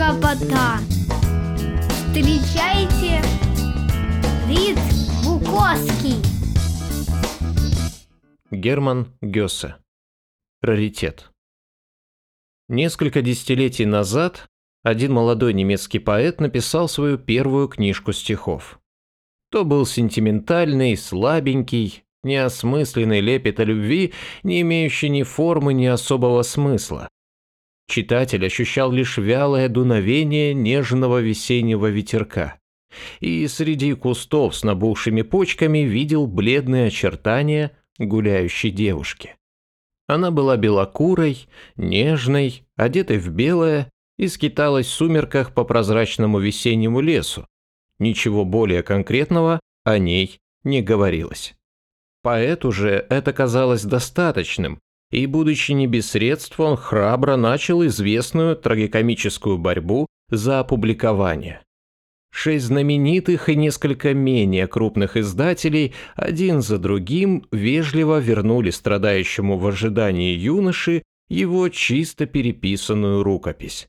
Капотан. Встречайте, Рид Буковский. Герман Гёссе. Раритет. Несколько десятилетий назад один молодой немецкий поэт написал свою первую книжку стихов. То был сентиментальный, слабенький, неосмысленный лепет о любви, не имеющий ни формы, ни особого смысла. Читатель ощущал лишь вялое дуновение нежного весеннего ветерка. И среди кустов с набухшими почками видел бледные очертания гуляющей девушки. Она была белокурой, нежной, одетой в белое и скиталась в сумерках по прозрачному весеннему лесу. Ничего более конкретного о ней не говорилось. Поэту же это казалось достаточным, и, будучи не без средств, он храбро начал известную трагикомическую борьбу за опубликование. Шесть знаменитых и несколько менее крупных издателей один за другим вежливо вернули страдающему в ожидании юноши его чисто переписанную рукопись.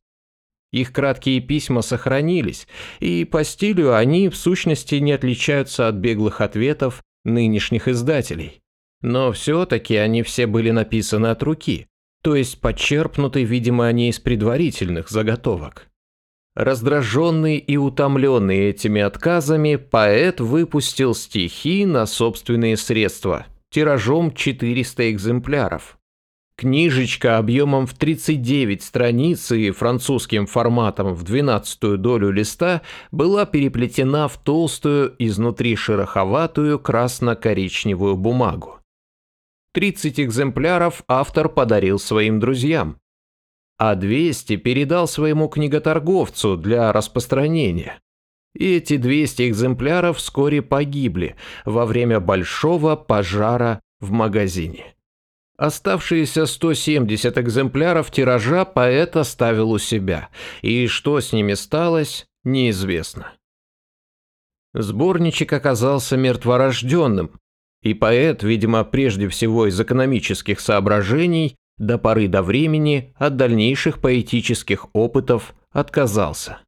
Их краткие письма сохранились, и по стилю они в сущности не отличаются от беглых ответов нынешних издателей. Но все-таки они все были написаны от руки, то есть подчерпнуты, видимо, они из предварительных заготовок. Раздраженный и утомленный этими отказами, поэт выпустил стихи на собственные средства, тиражом 400 экземпляров. Книжечка объемом в 39 страниц и французским форматом в 12 долю листа была переплетена в толстую, изнутри шероховатую красно-коричневую бумагу. 30 экземпляров автор подарил своим друзьям, а 200 передал своему книготорговцу для распространения. И эти 200 экземпляров вскоре погибли во время большого пожара в магазине. Оставшиеся 170 экземпляров тиража поэт оставил у себя, и что с ними сталось, неизвестно. Сборничек оказался мертворожденным, и поэт, видимо, прежде всего из экономических соображений, до поры до времени от дальнейших поэтических опытов отказался.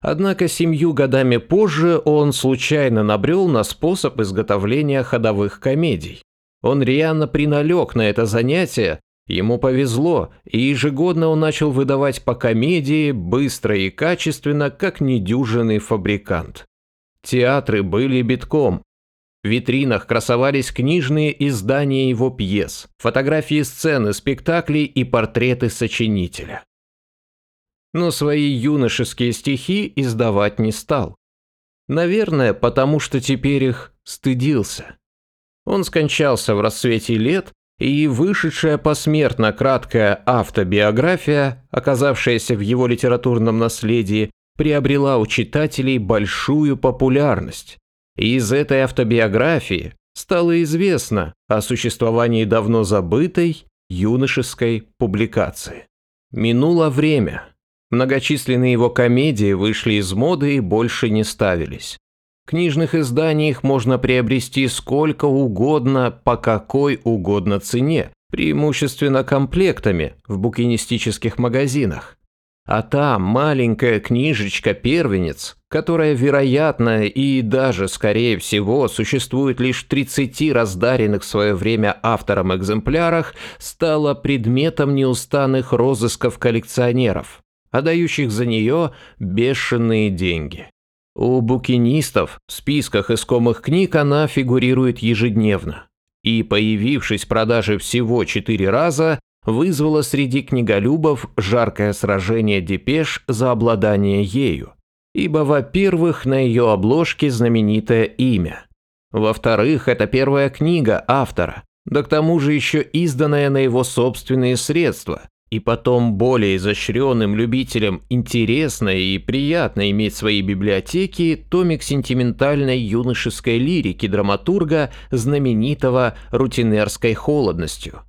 Однако семью годами позже он случайно набрел на способ изготовления ходовых комедий. Он рьяно приналег на это занятие, ему повезло, и ежегодно он начал выдавать по комедии быстро и качественно, как недюжинный фабрикант. Театры были битком. В витринах красовались книжные издания его пьес, фотографии сцены, спектаклей и портреты сочинителя. Но свои юношеские стихи издавать не стал. Наверное, потому что теперь их стыдился. Он скончался в расцвете лет, и вышедшая посмертно краткая автобиография, оказавшаяся в его литературном наследии, приобрела у читателей большую популярность. Из этой автобиографии стало известно о существовании давно забытой юношеской публикации. Минуло время. Многочисленные его комедии вышли из моды и больше не ставились книжных изданиях можно приобрести сколько угодно по какой угодно цене, преимущественно комплектами в букинистических магазинах. А та маленькая книжечка-первенец, которая, вероятно, и даже, скорее всего, существует лишь в 30 раздаренных в свое время автором экземплярах, стала предметом неустанных розысков коллекционеров, отдающих за нее бешеные деньги. У букинистов в списках искомых книг она фигурирует ежедневно. И, появившись в продаже всего четыре раза, вызвала среди книголюбов жаркое сражение депеш за обладание ею. Ибо, во-первых, на ее обложке знаменитое имя. Во-вторых, это первая книга автора, да к тому же еще изданная на его собственные средства, и потом более изощренным любителям интересно и приятно иметь в своей библиотеке томик сентиментальной юношеской лирики драматурга, знаменитого рутинерской холодностью.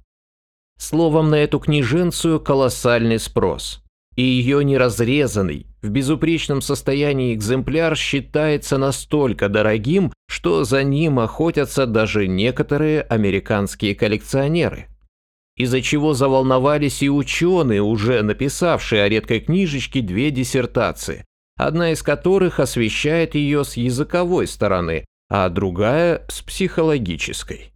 Словом, на эту книженцию колоссальный спрос. И ее неразрезанный, в безупречном состоянии экземпляр считается настолько дорогим, что за ним охотятся даже некоторые американские коллекционеры. из-за чего заволновались и ученые, уже написавшие о редкой книжечке две диссертации, одна из которых освещает ее с языковой стороны, а другая – с психологической.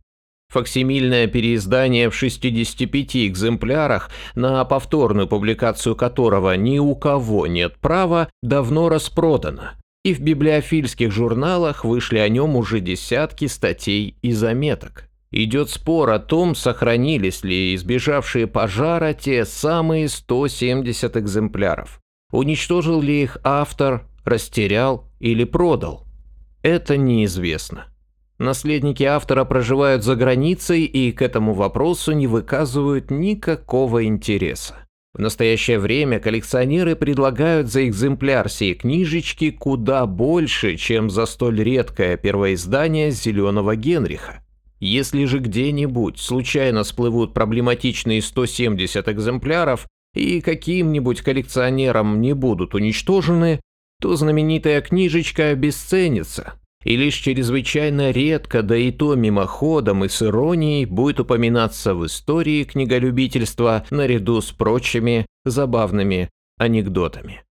Факсимильное переиздание в 65 экземплярах, на повторную публикацию которого ни у кого нет права, давно распродано, и в библиофильских журналах вышли о нем уже десятки статей и заметок. Идет спор о том, сохранились ли избежавшие пожара те самые 170 экземпляров. Уничтожил ли их автор, растерял или продал? Это неизвестно. Наследники автора проживают за границей и к этому вопросу не выказывают никакого интереса. В настоящее время коллекционеры предлагают за экземпляр сей книжечки куда больше, чем за столь редкое первоиздание «Зеленого Генриха». Если же где-нибудь случайно всплывут проблематичные 170 экземпляров и каким-нибудь коллекционерам не будут уничтожены, то знаменитая книжечка обесценится, и лишь чрезвычайно редко, да и то мимоходом и с иронией, будет упоминаться в истории книголюбительства наряду с прочими забавными анекдотами.